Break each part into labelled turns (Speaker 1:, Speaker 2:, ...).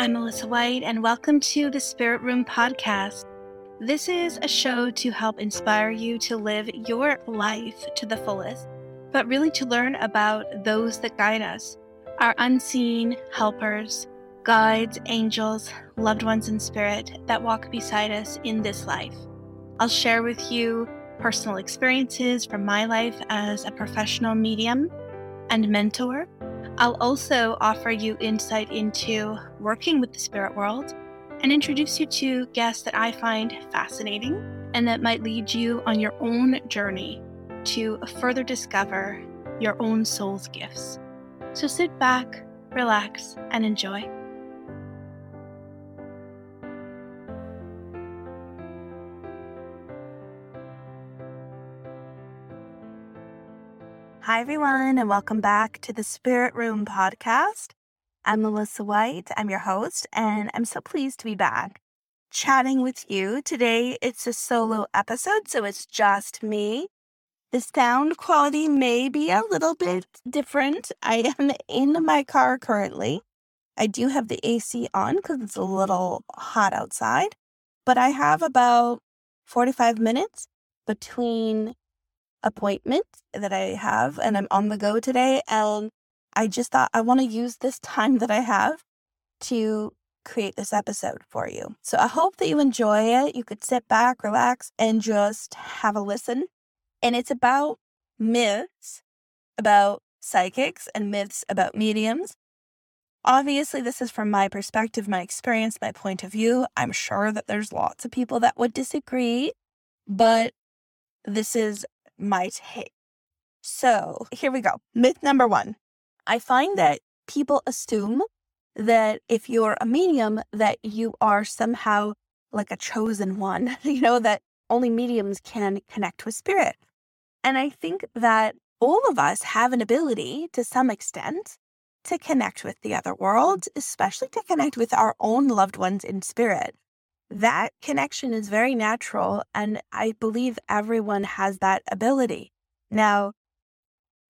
Speaker 1: I'm Melissa White, and welcome to the Spirit Room podcast. This is a show to help inspire you to live your life to the fullest, but really to learn about those that guide us, our unseen helpers, guides, angels, loved ones in spirit that walk beside us in this life. I'll share with you personal experiences from my life as a professional medium and mentor I'll also offer you insight into working with the spirit world and introduce you to guests that I find fascinating and that might lead you on your own journey to further discover your own soul's gifts. So sit back, relax, and enjoy. Hi, everyone, and welcome back to the Spirit Room podcast. I'm Melissa White. I'm your host, and I'm so pleased to be back chatting with you. Today, it's a solo episode, so it's just me. The sound quality may be a little bit different. I am in my car currently. I do have the AC on because it's a little hot outside, but I have about 45 minutes between appointment that I have and I'm on the go today. And I just thought I want to use this time that I have to create this episode for you. So I hope that you enjoy it. You could sit back, relax, and just have a listen. And it's about myths about psychics and myths about mediums. Obviously, this is from my perspective, my experience, my point of view. I'm sure that there's lots of people that would disagree, but this is my take. So here we go. Myth number one. I find that people assume that if you're a medium, that you are somehow like a chosen one, you know, that only mediums can connect with spirit. And I think that all of us have an ability to some extent to connect with the other world, especially to connect with our own loved ones in spirit that connection is very natural. And I believe everyone has that ability. Now,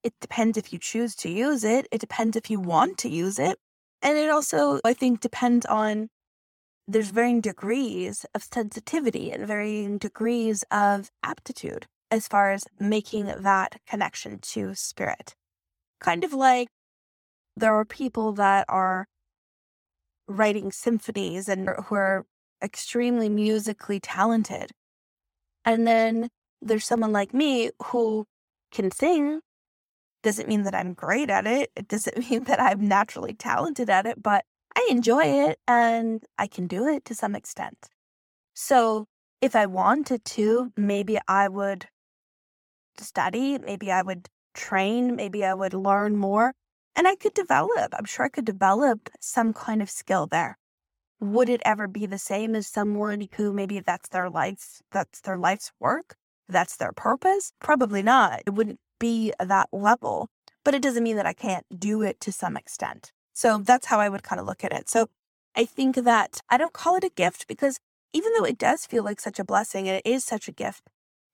Speaker 1: it depends if you choose to use it, it depends if you want to use it. And it also, I think, depends on there's varying degrees of sensitivity and varying degrees of aptitude as far as making that connection to spirit. Kind of like there are people that are writing symphonies and who are extremely musically talented. And then there's someone like me who can sing. Doesn't mean that I'm great at it. It doesn't mean that I'm naturally talented at it, but I enjoy it and I can do it to some extent. So if I wanted to, maybe I would study, maybe I would train, maybe I would learn more, and I could develop. I'm sure I could develop some kind of skill there would it ever be the same as someone who maybe that's their life that's their life's work that's their purpose? Probably not. It wouldn't be that level but it doesn't mean that i can't do it to some extent. So that's how i would kind of look at it. So i think that i don't call it a gift because even though it does feel like such a blessing and it is such a gift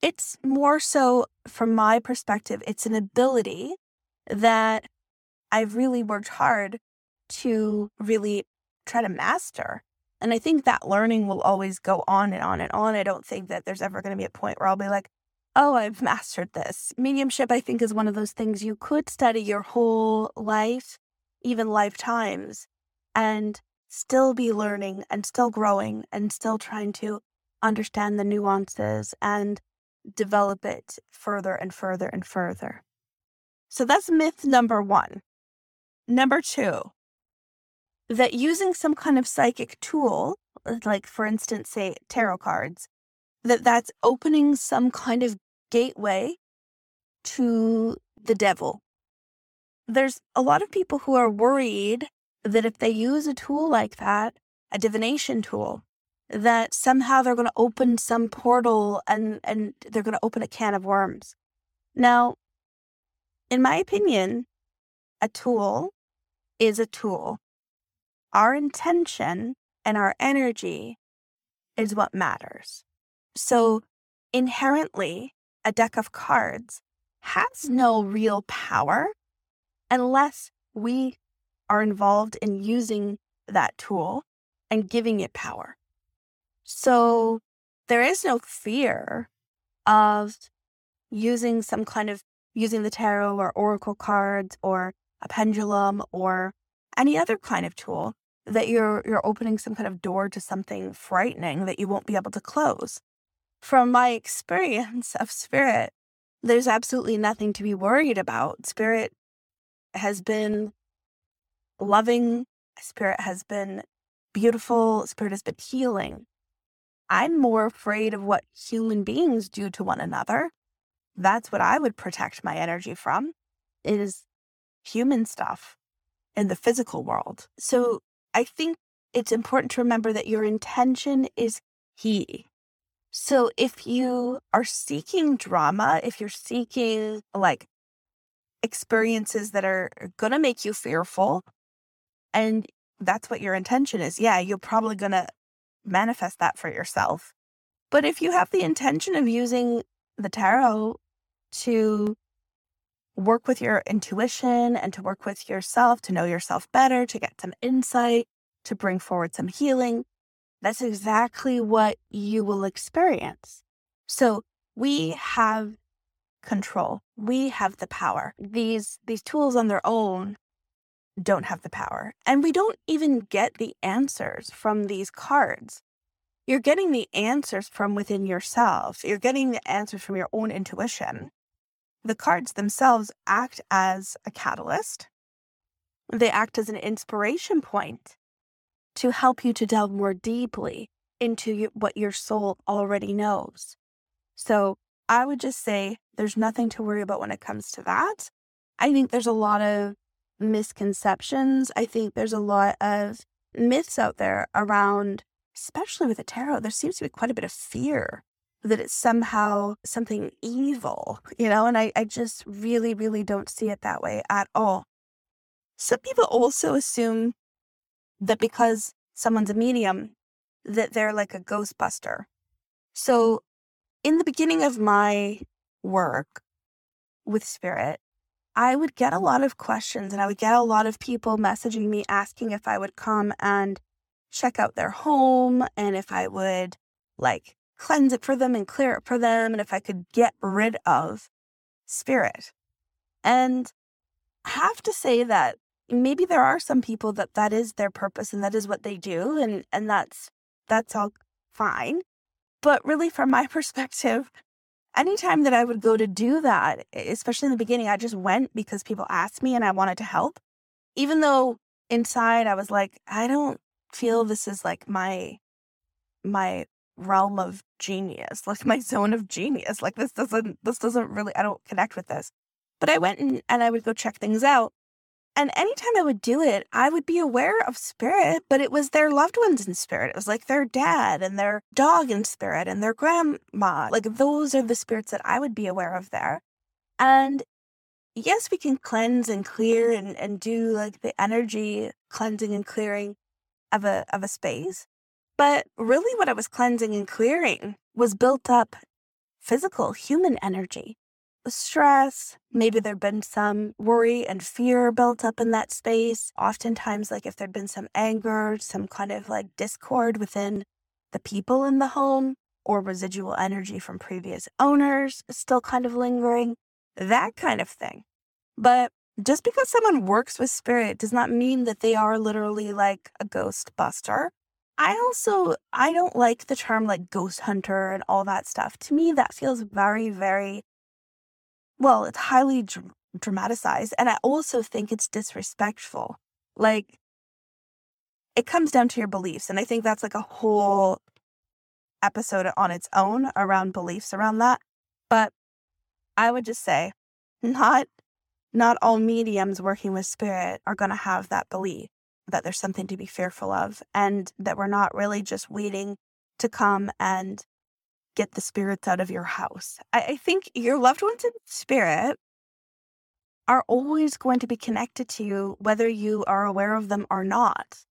Speaker 1: it's more so from my perspective it's an ability that i've really worked hard to really try to master. And I think that learning will always go on and on and on. I don't think that there's ever going to be a point where I'll be like, oh, I've mastered this. Mediumship, I think, is one of those things you could study your whole life, even lifetimes, and still be learning and still growing and still trying to understand the nuances and develop it further and further and further. So that's myth number one. Number two, that using some kind of psychic tool, uh, like for instance, say tarot cards, that that's opening some kind of gateway to the devil. There's a lot of people who are worried that if they use a tool like that, a divination tool, that somehow they're going to open some portal and, and they're going to open a can of worms. Now, in my opinion, a tool is a tool our intention and our energy is what matters. So, inherently, a deck of cards has mm-hmm. no real power unless we are involved in using that tool and giving it power. So there is no fear of using some kind of using the tarot or oracle cards or a pendulum or any other kind of tool that you're you're opening some kind of door to something frightening that you won't be able to close. From my experience of spirit, there's absolutely nothing to be worried about. Spirit has been loving, spirit has been beautiful, spirit has been healing. I'm more afraid of what human beings do to one another. That's what I would protect my energy from is human stuff in the physical world. So I think it's important to remember that your intention is key. So if you are seeking drama, if you're seeking like experiences that are going to make you fearful, and that's what your intention is, yeah, you're probably going to manifest that for yourself. But if you have the intention of using the tarot to work with your intuition and to work with yourself, to know yourself better, to get some insight, to bring forward some healing, that's exactly what you will experience. So we have control. We have the power. These these tools on their own don't have the power. And we don't even get the answers from these cards. You're getting the answers from within yourself. You're getting the answers from your own intuition. The cards themselves act as a catalyst. They act as an inspiration point to help you to delve more deeply into what your soul already knows. So I would just say there's nothing to worry about when it comes to that. I think there's a lot of misconceptions. I think there's a lot of myths out there around, especially with the tarot. There seems to be quite a bit of fear that it's somehow something evil, you know, and I, I just really, really don't see it that way at all. Some people also assume that because someone's a medium, that they're like a ghostbuster. So in the beginning of my work with spirit, I would get a lot of questions and I would get a lot of people messaging me asking if I would come and check out their home and if I would like cleanse it for them and clear it for them and if I could get rid of spirit. And I have to say that maybe there are some people that that is their purpose and that is what they do and and that's that's all fine. But really from my perspective, anytime that I would go to do that, especially in the beginning, I just went because people asked me and I wanted to help. Even though inside I was like, I don't feel this is like my my realm of genius, like my zone of genius. Like this doesn't this doesn't really I don't connect with this. But I went and, and I would go check things out. And anytime I would do it, I would be aware of spirit, but it was their loved ones in spirit. It was like their dad and their dog in spirit and their grandma. Like those are the spirits that I would be aware of there. And yes, we can cleanse and clear and, and do like the energy cleansing and clearing of a of a space. But really what I was cleansing and clearing was built up physical human energy stress. Maybe there'd been some worry and fear built up in that space. Oftentimes, like if there'd been some anger, some kind of like discord within the people in the home, or residual energy from previous owners still kind of lingering, that kind of thing. But just because someone works with spirit does not mean that they are literally like a ghost buster. I also I don't like the term like ghost hunter and all that stuff. To me that feels very very well, it's highly dr- dramatized. And I also think it's disrespectful. Like, it comes down to your beliefs. And I think that's like a whole episode on its own around beliefs around that. But I would just say, not not all mediums working with spirit are going to have that belief that there's something to be fearful of and that we're not really just waiting to come and get the spirits out of your house. I, I think your loved ones in spirit are always going to be connected to you, whether you are aware of them or not.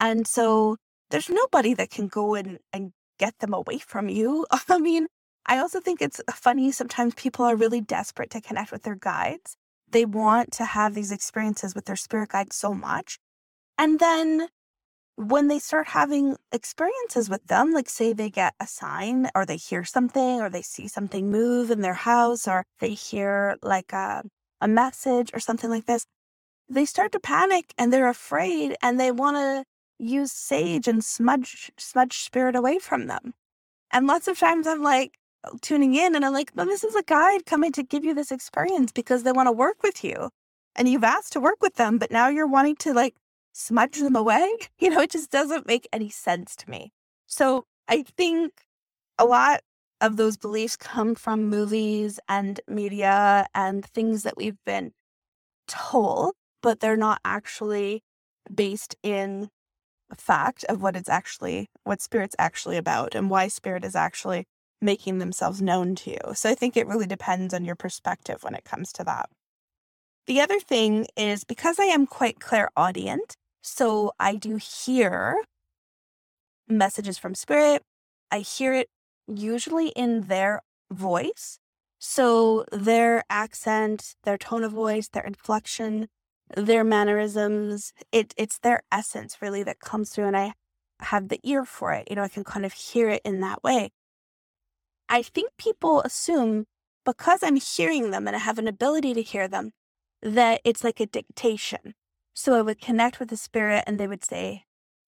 Speaker 1: And so there's nobody that can go in and get them away from you. I mean, I also think it's funny sometimes people are really desperate to connect with their guides. They want to have these experiences with their spirit guides so much. And then when they start having experiences with them, like say they get a sign or they hear something or they see something move in their house or they hear like a, a message or something like this, they start to panic and they're afraid and they want to use sage and smudge smudge spirit away from them. And lots of times I'm like tuning in and I'm like, well, this is a guide coming to give you this experience because they want to work with you. And you've asked to work with them, but now you're wanting to like smudge them away. You know, it just doesn't make any sense to me. So I think a lot of those beliefs come from movies and media and things that we've been told, but they're not actually based in fact of what it's actually, what spirit's actually about and why spirit is actually making themselves known to you. So I think it really depends on your perspective when it comes to that. The other thing is because I am quite clairaudient, so I do hear messages from spirit. I hear it usually in their voice. So their accent, their tone of voice, their inflection, their mannerisms, it, it's their essence really that comes through. And I have the ear for it. You know, I can kind of hear it in that way. I think people assume because I'm hearing them and I have an ability to hear them, that it's like a dictation. So I would connect with the spirit and they would say,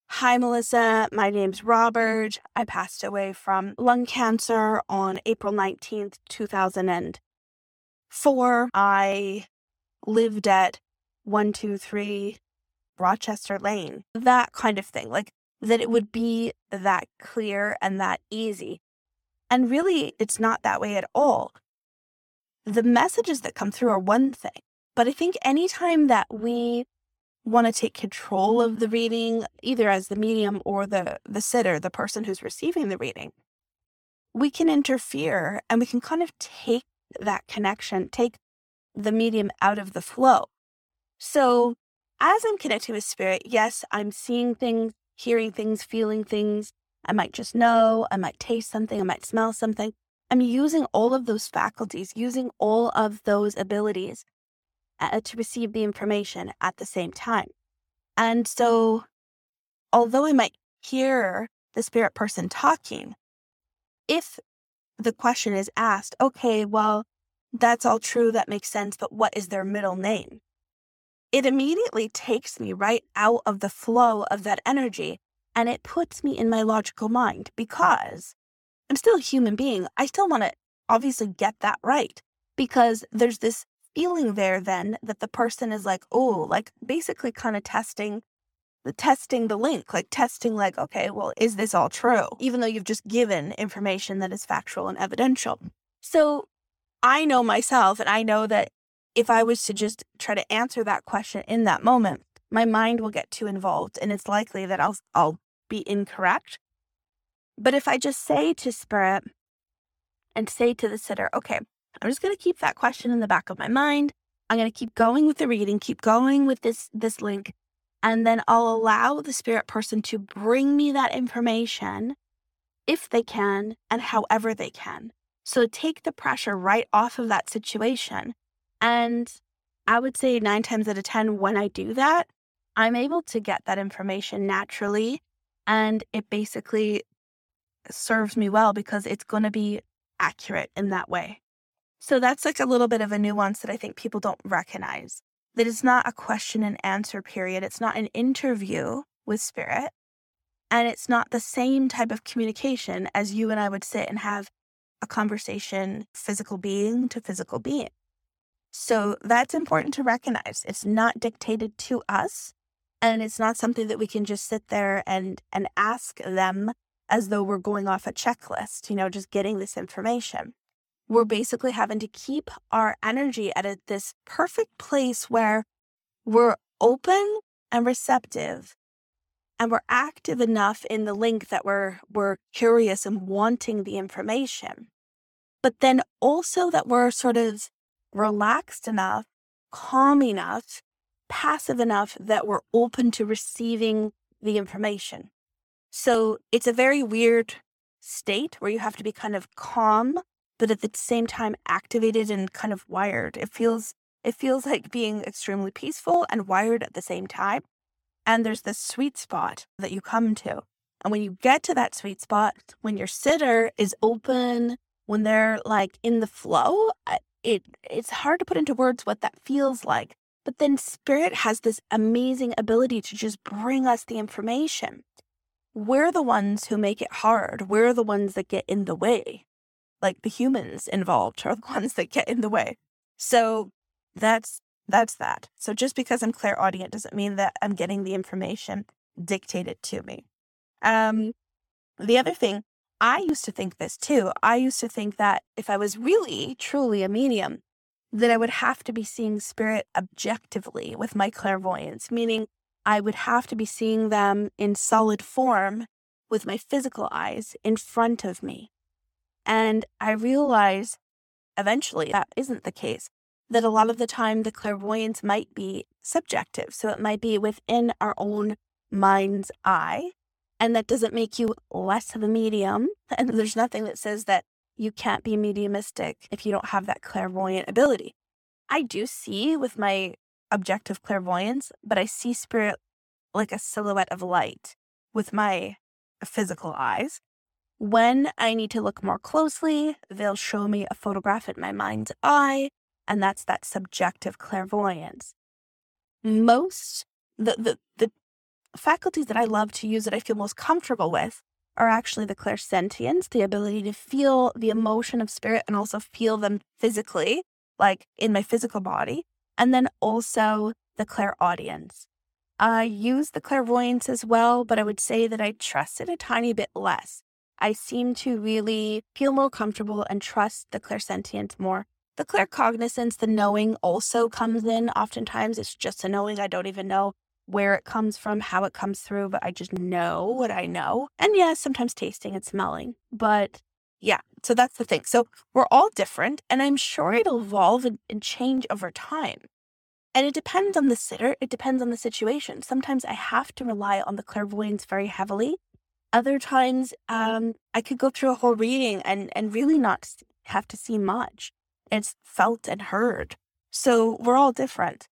Speaker 1: Hi, Melissa. My name's Robert. I passed away from lung cancer on April 19th, 2004. I lived at 123 Rochester Lane, that kind of thing. Like that it would be that clear and that easy. And really, it's not that way at all. The messages that come through are one thing. But I think anytime that we want to take control of the mm-hmm. reading, either as the medium or the, the sitter, the person who's receiving the reading, we can interfere and we can kind of take that connection, take the medium out of the flow. So, as I'm connecting with spirit, yes, I'm seeing things, hearing things, feeling things. I might just know, I might taste something, I might smell something. I'm using all of those faculties, using all of those abilities uh, to receive the information at the same time. And so, although I might hear the spirit person talking, if the question is asked, okay, well, that's all true, that makes sense, but what is their middle name? It immediately takes me right out of the flow of that energy and it puts me in my logical mind because I'm still a human being. I still want to obviously get that right because there's this feeling there then that the person is like, oh, like basically kind of testing the testing the link, like testing like, okay, well, is this all true? Even though you've just given information that is factual and evidential. So I know myself and I know that if I was to just try to answer that question in that moment, my mind will get too involved and it's likely that I'll I'll be incorrect. But if I just say to spirit and say to the sitter, okay, I'm just going to keep that question in the back of my mind. I'm going to keep going with the reading, keep going with this this link, and then I'll allow the spirit person to bring me that information if they can and however they can. So take the pressure right off of that situation. And I would say 9 times out of 10 when I do that, I'm able to get that information naturally and it basically serves me well because it's going to be accurate in that way. So that's like a little bit of a nuance that I think people don't recognize. That it's not a question and answer period. It's not an interview with spirit. And it's not the same type of communication as you and I would sit and have a conversation, physical being to physical being. So that's important to recognize. It's not dictated to us. And it's not something that we can just sit there and, and ask them as though we're going off a checklist, you know, just getting this information we're basically having to keep our energy at a, this perfect place where we're open and receptive and we're active enough in the link that we're we're curious and wanting the information. But then also that we're sort of relaxed enough calm enough passive enough that we're open to receiving the information. So it's a very weird state where you have to be kind of calm but at the same time activated and kind of wired. It feels it feels like being extremely peaceful and wired at the same time. And there's this sweet spot that you come to. And when you get to that sweet spot, when your sitter is open, when they're like in the flow, it it's hard to put into words what that feels like. But then spirit has this amazing ability to just bring us the information. We're the ones who make it hard. We're the ones that get in the way. Like the humans involved are the ones that get in the way. So that's that's that. So just because I'm clairaudient doesn't mean that I'm getting the information dictated to me. Um, the other thing, I used to think this too. I used to think that if I was really, truly a medium, that I would have to be seeing spirit objectively with my clairvoyance, meaning I would have to be seeing them in solid form with my physical eyes in front of me. And I realized eventually that isn't the case that a lot of the time the clairvoyance might be subjective. So it might be within our own mind's eye. And that doesn't make you less of a medium. And there's nothing that says that you can't be mediumistic if you don't have that clairvoyant ability. I do see with my objective clairvoyance, but I see spirit like a silhouette of light with my physical eyes. When I need to look more closely, they'll show me a photograph in my mind's eye and that's that subjective clairvoyance. Most the the the faculties that I love to use that I feel most comfortable with are actually the clairsentience, the ability to feel the emotion of spirit and also feel them physically, like in my physical body, and then also the clairaudience. I use the clairvoyance as well, but I would say that I trust it a tiny bit less. I seem to really feel more comfortable and trust the clairsentience more the claircognizance, the knowing also comes in. Oftentimes it's just a knowing. I don't even know where it comes from, how it comes through, but I just know what I know. And yeah, sometimes tasting and smelling. But yeah, so that's the thing. So we're all different, and I'm sure it'll evolve and, and change over time. And it depends on the sitter, it depends on the situation. Sometimes I have to rely on the clairvoyance very heavily. Other times, um, I could go through a whole reading and, and really not have to see much. It's felt and heard. So we're all different.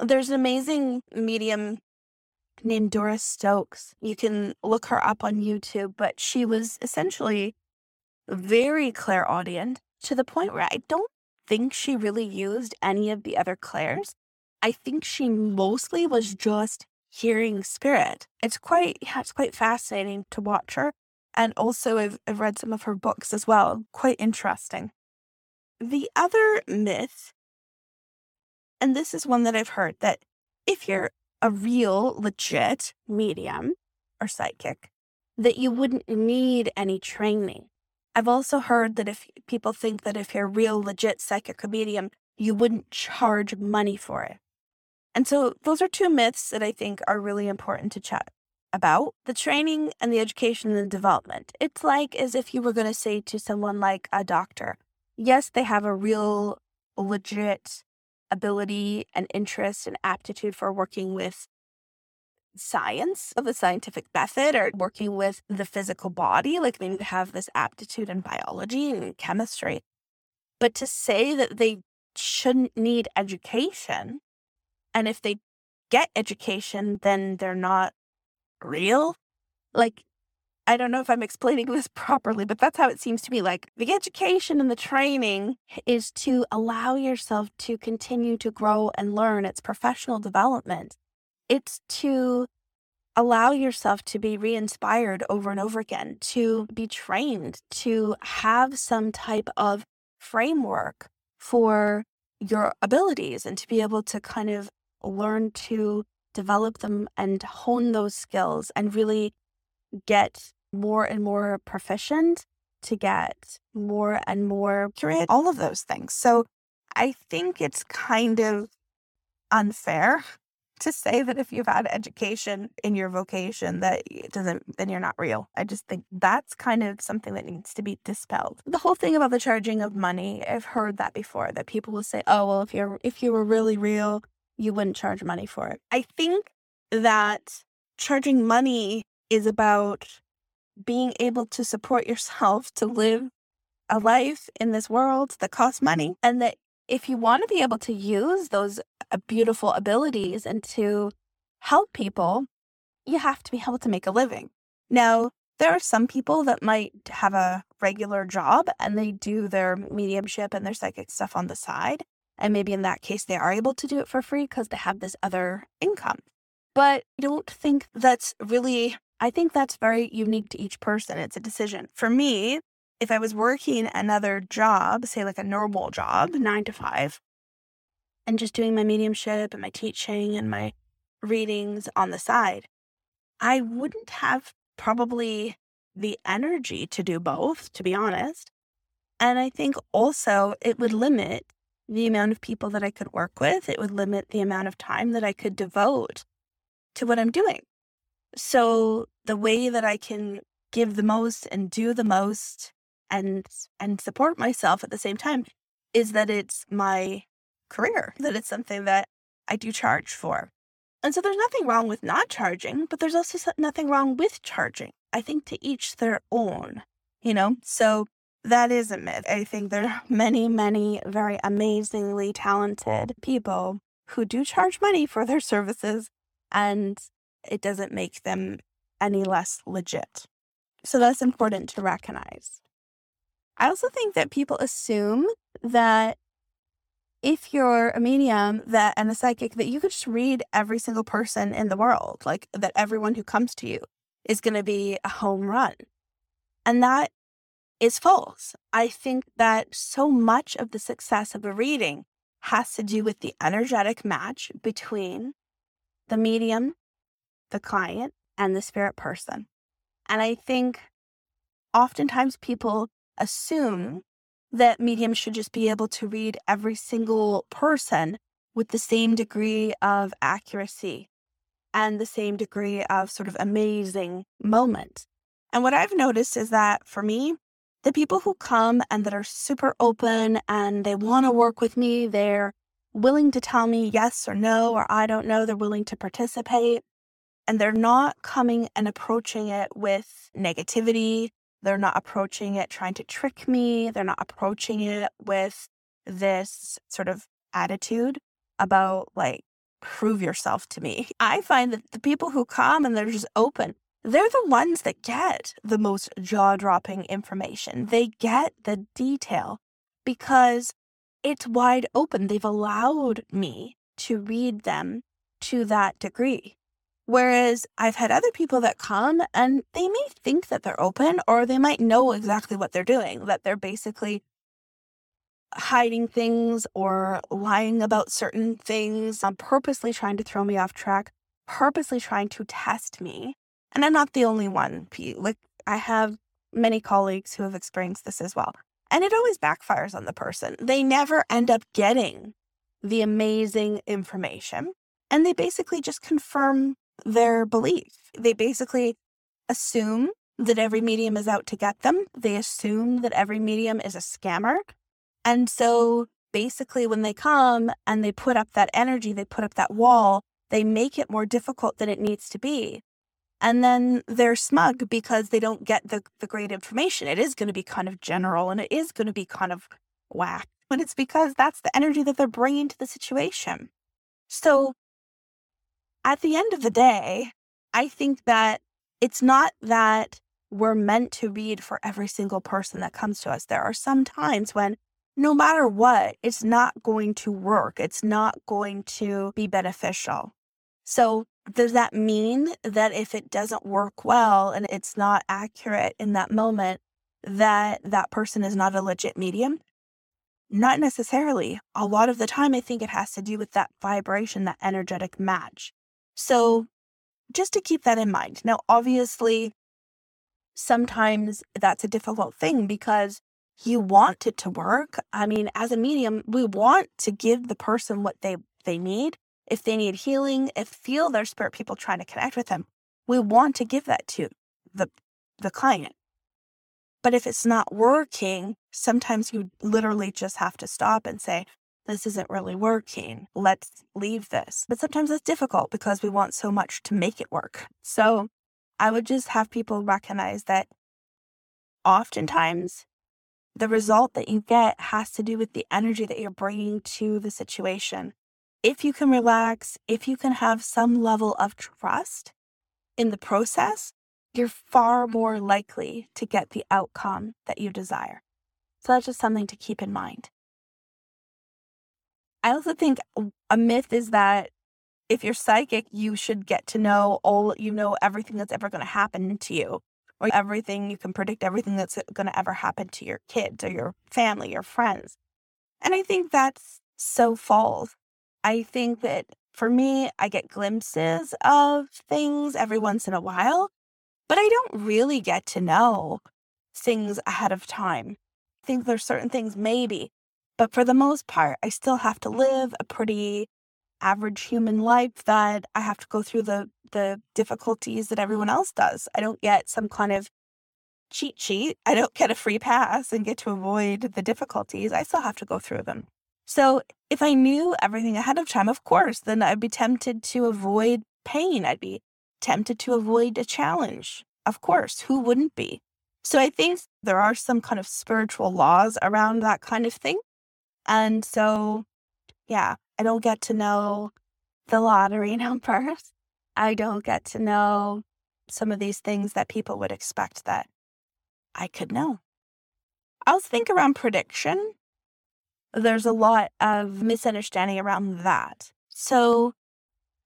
Speaker 1: There's an amazing medium named Doris Stokes. You can look her up on YouTube, but she was essentially very clairaudient to the point where I don't think she really used any of the other clairs. I think she mostly was just hearing spirit. It's quite, yeah, it's quite fascinating to watch her. And also, I've, I've read some of her books as well. Quite interesting. The other myth, and this is one that I've heard, that if you're a real, legit medium or psychic, that you wouldn't need any training. I've also heard that if people think that if you're a real, legit psychic medium, you wouldn't charge money for it. And so those are two myths that I think are really important to chat about the training and the education and the development. It's like as if you were going to say to someone like a doctor, yes, they have a real legit ability and interest and aptitude for working with science of the scientific method or working with the physical body. Like they have this aptitude in biology and chemistry. But to say that they shouldn't need education, and if they get education, then they're not real, like I don't know if I'm explaining this properly, but that's how it seems to me. Like the education and the training is to allow yourself to continue to grow and learn. It's professional development. It's to allow yourself to be re inspired over and over again, to be trained, to have some type of framework for your abilities and to be able to kind of learn to develop them and hone those skills and really get more and more proficient to get more and more accurate, all of those things. So I think it's kind of unfair to say that if you've had education in your vocation that it doesn't then you're not real. I just think that's kind of something that needs to be dispelled. The whole thing about the charging of money, I've heard that before that people will say, "Oh, well if you're if you were really real, you wouldn't charge money for it." I think that charging money is about being able to support yourself to live a life in this world that costs money. And that if you want to be able to use those uh, beautiful abilities and to help people, you have to be able to make a living. Now, there are some people that might have a regular job and they do their mediumship and their psychic stuff on the side. And maybe in that case, they are able to do it for free because they have this other income. But I don't think that's really, I think that's very unique to each person. It's a decision. For me, if I was working another job, say like a normal job, nine to five, and just doing my mediumship and my teaching and my readings on the side, I wouldn't have probably the energy to do both, to be honest. And I think also it would limit the amount of people that I could work with. It would limit the amount of time that I could devote to what I'm doing. So the way that I can give the most and do the most and and support myself at the same time is that it's my career, that it's something that I do charge for. And so there's nothing wrong with not charging, but there's also nothing wrong with charging. I think to each their own, you know? So that is a myth. I think there are many, many very amazingly talented people who do charge money for their services, and it doesn't make them any less legit. So that's important to recognize. I also think that people assume that if you're a medium that and a psychic that you could just read every single person in the world, like that everyone who comes to you is going to be a home run. And that is false. I think that so much of the success of a reading has to do with the energetic match between the medium, the client, and the spirit person. And I think oftentimes people assume that mediums should just be able to read every single person with the same degree of accuracy and the same degree of sort of amazing moment. And what I've noticed is that for me, the people who come and that are super open and they want to work with me, they're willing to tell me yes or no, or I don't know, they're willing to participate. And they're not coming and approaching it with negativity they're not approaching it trying to trick me. They're not approaching it with this sort of attitude about like, prove yourself to me. I find that the people who come and they're just open, they're the ones that get the most jaw dropping information. They get the detail because it's wide open. They've allowed me to read them to that degree. Whereas I've had other people that come and they may think that they're open or they might know exactly what they're doing, that they're basically hiding things or lying about certain things, I'm purposely trying to throw me off track, purposely trying to test me. And I'm not the only one. Like I have many colleagues who have experienced this as well. And it always backfires on the person. They never end up getting the amazing information. And they basically just confirm their belief. They basically assume that every medium is out to get them. They assume that every medium is a scammer. And so basically, when they come and they put up that energy, they put up that wall, they make it more difficult than it needs to be. And then they're smug because they don't get the, the great information. It is going to be kind of general and it is going to be kind of whack, but it's because that's the energy that they're bringing to the situation. So at the end of the day, I think that it's not that we're meant to read for every single person that comes to us. There are some times when no matter what, it's not going to work. It's not going to be beneficial. So, does that mean that if it doesn't work well and it's not accurate in that moment, that that person is not a legit medium? Not necessarily. A lot of the time, I think it has to do with that vibration, that energetic match. So just to keep that in mind. Now, obviously, sometimes that's a difficult thing because you want it to work. I mean, as a medium, we want to give the person what they, they need. If they need healing, if feel their spirit people trying to connect with them, we want to give that to the, the client. But if it's not working, sometimes you literally just have to stop and say, this isn't really working. Let's leave this. But sometimes it's difficult because we want so much to make it work. So I would just have people recognize that oftentimes the result that you get has to do with the energy that you're bringing to the situation. If you can relax, if you can have some level of trust in the process, you're far more likely to get the outcome that you desire. So that's just something to keep in mind. I also think a myth is that if you're psychic, you should get to know all, you know, everything that's ever going to happen to you, or everything you can predict everything that's going to ever happen to your kids or your family, your friends. And I think that's so false. I think that for me, I get glimpses of things every once in a while, but I don't really get to know things ahead of time. I think there's certain things maybe, but for the most part, I still have to live a pretty average human life that I have to go through the the difficulties that everyone else does. I don't get some kind of cheat sheet. I don't get a free pass and get to avoid the difficulties. I still have to go through them. So if I knew everything ahead of time, of course, then I'd be tempted to avoid pain. I'd be tempted to avoid a challenge. Of course, who wouldn't be? So I think there are some kind of spiritual laws around that kind of thing. And so, yeah, I don't get to know the lottery numbers. I don't get to know some of these things that people would expect that I could know. I'll think around prediction there's a lot of misunderstanding around that. So,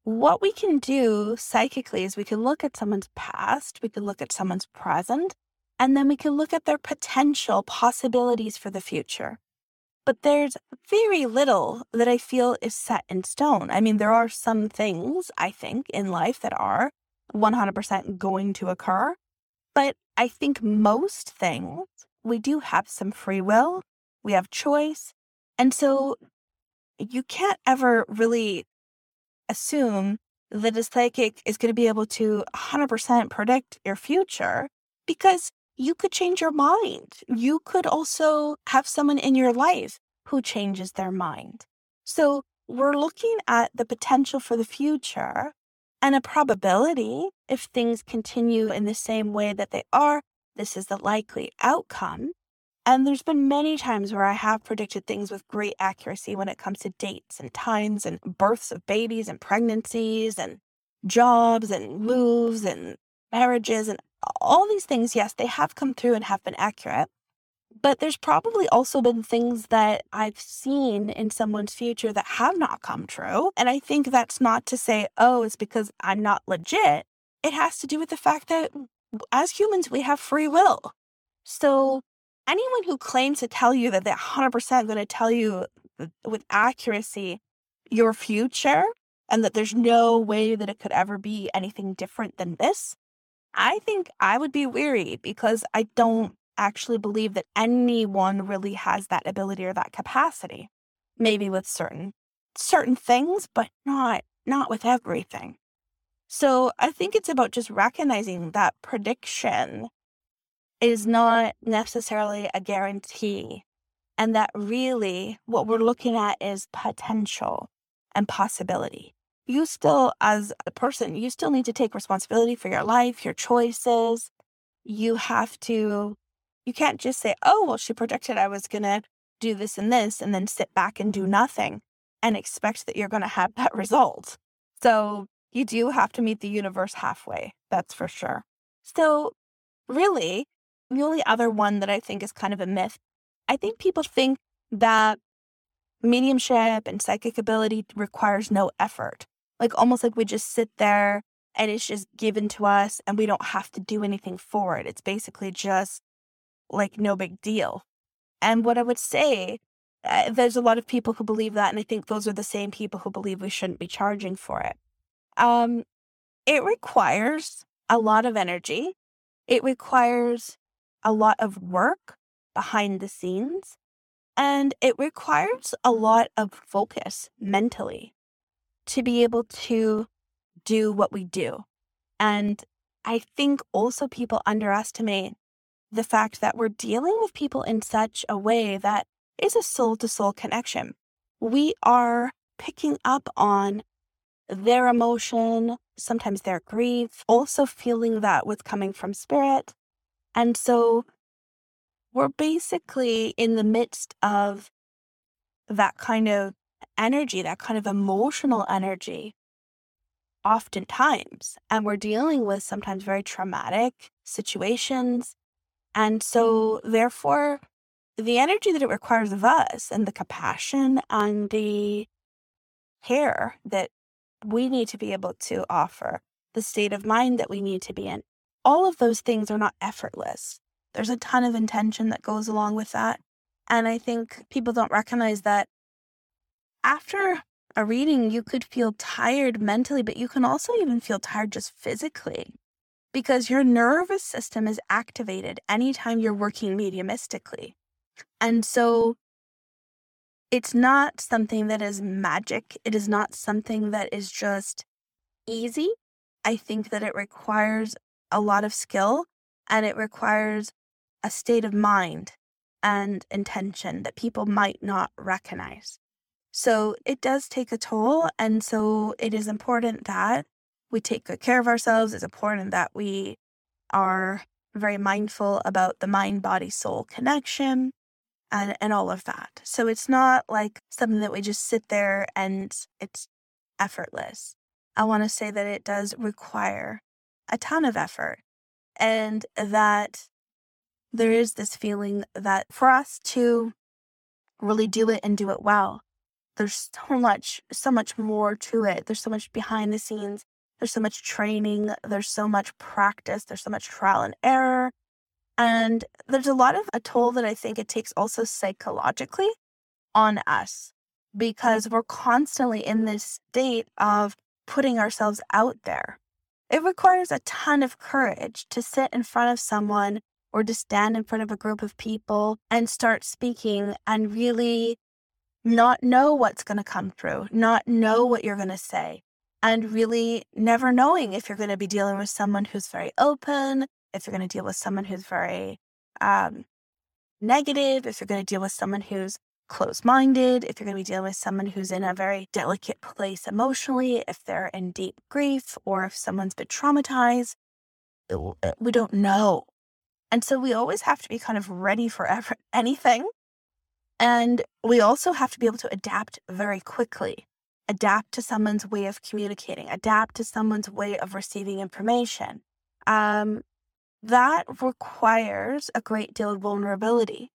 Speaker 1: what we can do psychically is we can look at someone's past, we can look at someone's present, and then we can look at their potential possibilities for the future. But there's very little that I feel is set in stone. I mean, there are some things I think in life that are 100% going to occur. But I think most things we do have some free will, we have choice, and so you can't ever really assume that a psychic is going to be able to 100% predict your future because you could change your mind. You could also have someone in your life who changes their mind. So we're looking at the potential for the future and a probability if things continue in the same way that they are. This is the likely outcome. And there's been many times where I have predicted things with great accuracy when it comes to dates and times and births of babies and pregnancies and jobs and moves and marriages and all these things. Yes, they have come through and have been accurate. But there's probably also been things that I've seen in someone's future that have not come true. And I think that's not to say, oh, it's because I'm not legit. It has to do with the fact that as humans, we have free will. So anyone who claims to tell you that they're 100% going to tell you with accuracy your future and that there's no way that it could ever be anything different than this, I think I would be weary because I don't actually believe that anyone really has that ability or that capacity. Maybe with certain certain things, but not not with everything. So I think it's about just recognizing that prediction is not necessarily a guarantee. And that really what we're looking at is potential and possibility. You still, as a person, you still need to take responsibility for your life, your choices. You have to, you can't just say, oh, well, she predicted I was going to do this and this, and then sit back and do nothing and expect that you're going to have that result. So you do have to meet the universe halfway. That's for sure. So, really, the only other one that I think is kind of a myth, I think people think that mediumship and psychic ability requires no effort. Like almost like we just sit there and it's just given to us and we don't have to do anything for it. It's basically just like no big deal. And what I would say, uh, there's a lot of people who believe that. And I think those are the same people who believe we shouldn't be charging for it. Um, it requires a lot of energy. It requires a lot of work behind the scenes and it requires a mm-hmm. lot of focus mentally to be able to do what we do. And I think also people underestimate the fact that we're dealing with people in such a way that is a soul to soul connection. We are picking up on their emotion, sometimes their grief, also feeling that with coming from spirit, and so we're basically in the midst of that kind of energy, that kind of emotional energy. oftentimes. And we're dealing with sometimes very traumatic situations. And so, therefore, the energy that it requires of us and the compassion and the care that we need to be able to offer, the state of mind that we need to be in, all of those things are not effortless. There's a ton of intention that goes along with that. And I think people don't recognize that after a reading, you could feel tired mentally, but you can also even feel tired just physically because your nervous system is activated anytime you're working mediumistically. And so it's not something that is magic. It is not something that is just easy. I think that it requires a lot of skill and it requires a state of mind and intention that people might not recognize. So it does take a toll. And so it is important that we take good care of ourselves. It's important that we are very mindful about the mind body soul connection and, and all of that. So it's not like something that we just sit there and it's effortless. I want to say that it does require a ton of effort and that there is this feeling that for us to really do it and do it well, there's so much, so much more to it. There's so much behind the scenes. There's so much training. There's so much practice. There's so much trial and error. And there's a lot of a toll that I think it takes also psychologically on us because we're constantly in this state of putting ourselves out there. It requires a ton of courage to sit in front of someone or to stand in front of a group of people and start speaking and really not know what's going to come through, not know what you're going to say, and really never knowing if you're going to be dealing with someone who's very open, if you're going to deal with someone who's very um, negative, if you're going to deal with someone who's closed minded, if you're going to be dealing with someone who's in a very delicate place emotionally, if they're in deep grief, or if someone's been traumatized. We don't know. And so we always have to be kind of ready for ever, anything. And we also have to be able to adapt very quickly, adapt to someone's way of communicating, adapt to someone's way of receiving information. Um, that requires a great deal of vulnerability.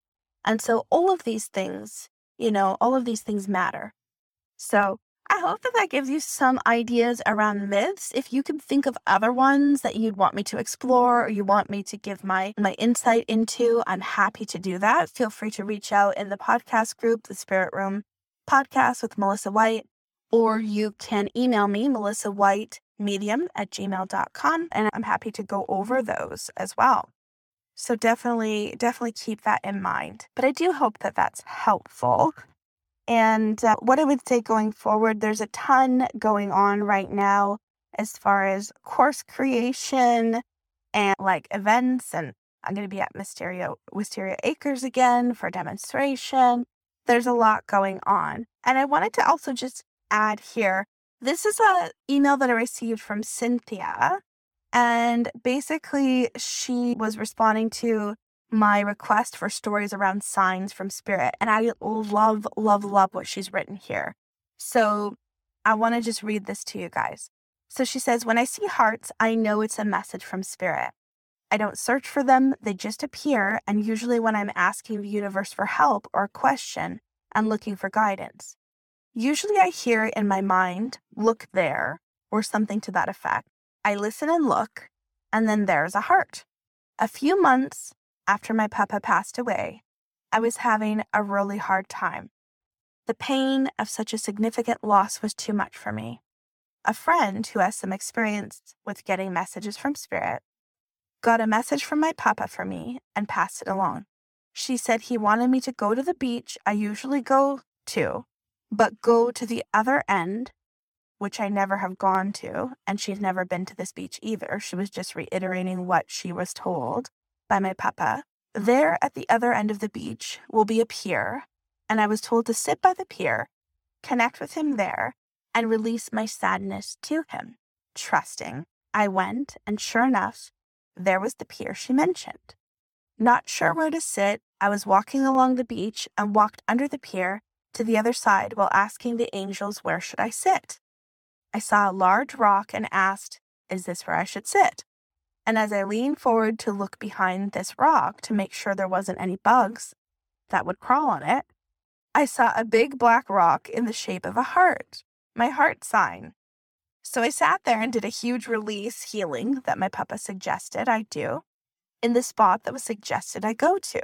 Speaker 1: And so all of these things, you know, all of these things matter. So I hope that that gives you some ideas around myths. If you can think of other ones that you'd want me to explore or you want me to give my my insight into, I'm happy to do that. Feel free to reach out in the podcast group, the Spirit Room Podcast with Melissa White, or you can email me, Melissa White medium at gmail.com, and I'm happy to go over those as well. So definitely, definitely keep that in mind. But I do hope that that's helpful. And uh, what I would say going forward, there's a ton going on right now as far as course creation and like events. And I'm going to be at Mysterio, Wisteria Acres again for demonstration. There's a lot going on. And I wanted to also just add here this is an email that I received from Cynthia. And basically, she was responding to my request for stories around signs from spirit. And I love, love, love what she's written here. So I want to just read this to you guys. So she says, When I see hearts, I know it's a message from spirit. I don't search for them, they just appear. And usually, when I'm asking the universe for help or a question, I'm looking for guidance. Usually, I hear in my mind, look there, or something to that effect. I listen and look, and then there's a heart. A few months after my papa passed away, I was having a really hard time. The pain of such a significant loss was too much for me. A friend who has some experience with getting messages from spirit got a message from my papa for me and passed it along. She said he wanted me to go to the beach I usually go to, but go to the other end, which I never have gone to, and she's never been to this beach either. She was just reiterating what she was told by my papa. There mm-hmm. at the other end of the beach will be a pier, and I was told to sit by the pier, connect with him there, and release my sadness to him. Trusting, I went, and sure enough, there was the pier she mentioned. Not sure where to sit, I was walking along the beach and walked under the pier to the other side while asking the angels where should I sit. I saw a large rock and asked, Is this where I should sit? And as I leaned forward to look behind this rock to make sure there wasn't any bugs that would crawl on it, I saw a big black rock in the shape of a heart, my heart sign. So I sat there and did a huge release healing that my papa suggested I do in the spot that was suggested I go to.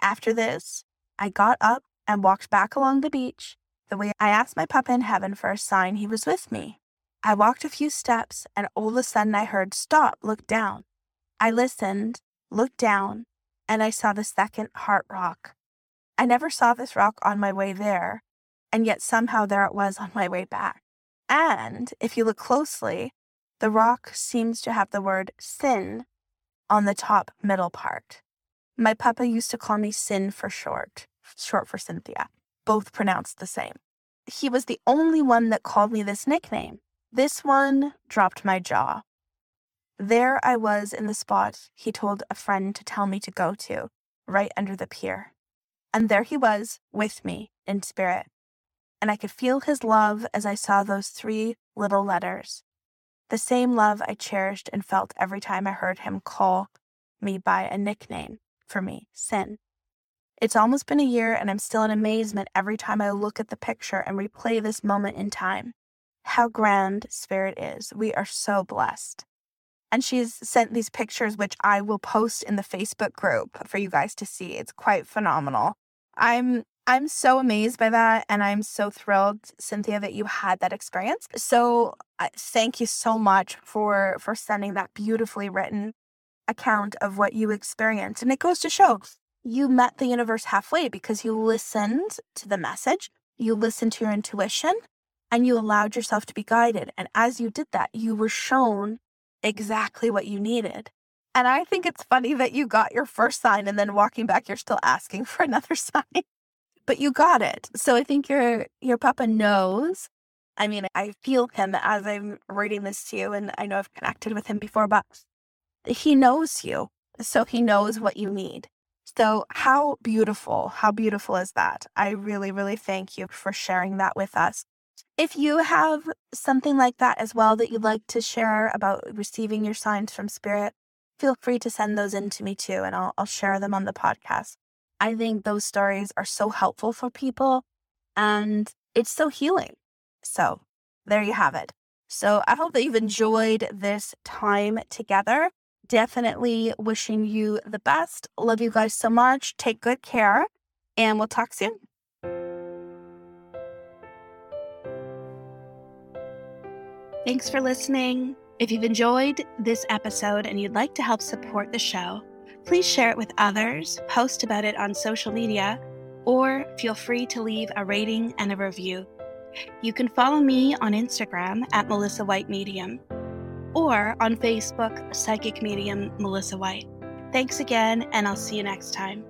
Speaker 1: After this, I got up and walked back along the beach the way I asked my papa in heaven for a sign he was with me. I walked a few steps and all of a sudden I heard, Stop, look down. I listened, looked down, and I saw the second heart rock. I never saw this rock on my way there, and yet somehow there it was on my way back. And if you look closely, the rock seems to have the word sin on the top middle part. My papa used to call me Cyn for short, short for Cynthia, both pronounced the same. He was the only one that called me this nickname. This one dropped my jaw. There I was in the spot he told a friend to tell me to go to, right under the pier. And there he was with me in spirit. And I could feel his love as I saw those three little letters. The same love I cherished and felt every time I heard him call me by a nickname for me, Cyn. It's almost been a year, and I'm still in amazement every time I look at the picture and replay this moment in time. How grand Spirit is. We are so blessed. And she's sent these pictures, which I will post in the Facebook group for you guys to see. It's quite phenomenal. I'm I'm so amazed by that, and I'm so thrilled, Cynthia, that you had that experience. So, uh, thank you so much for for sending that beautifully written account of what you experienced. And it goes to show you met the universe halfway because you listened to the message, you listened to your intuition, and you allowed yourself to be guided. And as you did that, you were shown exactly what you needed. And I think it's funny that you got your first sign and then walking back, you're still asking for another sign, but you got it. So I think your your papa knows. I mean, I feel him as I'm reading this to you, and I know I've connected with him before, but he knows you. So he knows what you need. So, how beautiful, how beautiful is that? I really, really thank you for sharing that with us. If you have something like that as well that you'd like to share about receiving your signs from spirit, feel free to send those in to me too, and I'll, I'll share them on the podcast. I think those stories are so helpful for people and it's so healing. So, there you have it. So, I hope that you've enjoyed this time together definitely wishing you the best. Love you guys so much. Take good care, and we'll talk soon. Thanks for listening. If you've enjoyed this episode and you'd like to help support the show, please share it with others, post about it on social media, or feel free to leave a rating and a review. You can follow me on Instagram at Melissa White Medium or on Facebook, Psychic Medium Melissa White. Thanks again, and I'll see you next time.